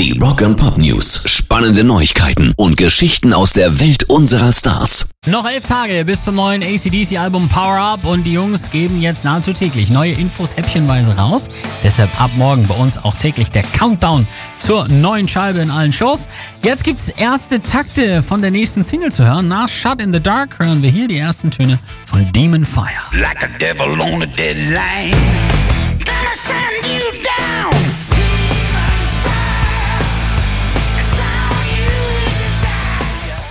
Die Rock and Pop News. Spannende Neuigkeiten und Geschichten aus der Welt unserer Stars. Noch elf Tage bis zum neuen ACDC-Album Power Up und die Jungs geben jetzt nahezu täglich neue Infos häppchenweise raus. Deshalb ab morgen bei uns auch täglich der Countdown zur neuen Scheibe in allen Shows. Jetzt gibt's erste Takte von der nächsten Single zu hören. Nach Shut in the Dark hören wir hier die ersten Töne von Demon Fire. like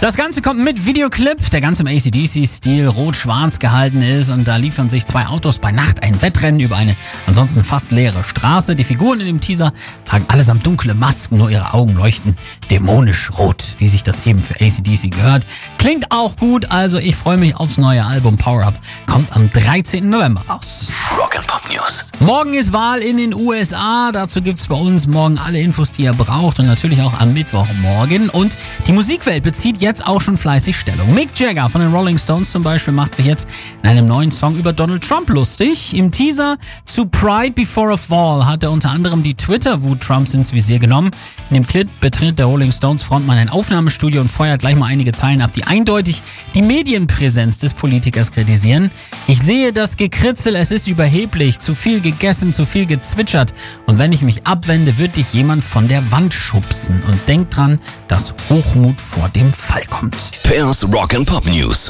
Das Ganze kommt mit Videoclip, der ganz im ACDC-Stil rot-schwarz gehalten ist und da liefern sich zwei Autos bei Nacht ein Wettrennen über eine ansonsten fast leere Straße. Die Figuren in dem Teaser tragen allesamt dunkle Masken, nur ihre Augen leuchten dämonisch rot, wie sich das eben für ACDC gehört. Klingt auch gut, also ich freue mich aufs neue Album Power Up, kommt am 13. November raus. Rock and Pop News. Morgen ist Wahl in den USA. Dazu gibt's bei uns morgen alle Infos, die ihr braucht und natürlich auch am Mittwochmorgen. Und die Musikwelt bezieht jetzt auch schon fleißig Stellung. Mick Jagger von den Rolling Stones zum Beispiel macht sich jetzt in einem neuen Song über Donald Trump lustig. Im Teaser zu Pride Before a Fall hat er unter anderem die Twitter-Wut Trumps ins Visier genommen. In dem Clip betritt der Rolling Stones Frontmann ein Aufnahmestudio und feuert gleich mal einige Zeilen ab, die eindeutig die Medienpräsenz des Politikers kritisieren. Ich sehe das Gekritzel, es ist überheblich, zu viel gegessen, zu viel gezwitschert. Und wenn ich mich abwende, wird dich jemand von der Wand schubsen. Und denk dran, dass Hochmut vor dem Fall kommt. Pairs Rock and Pop News.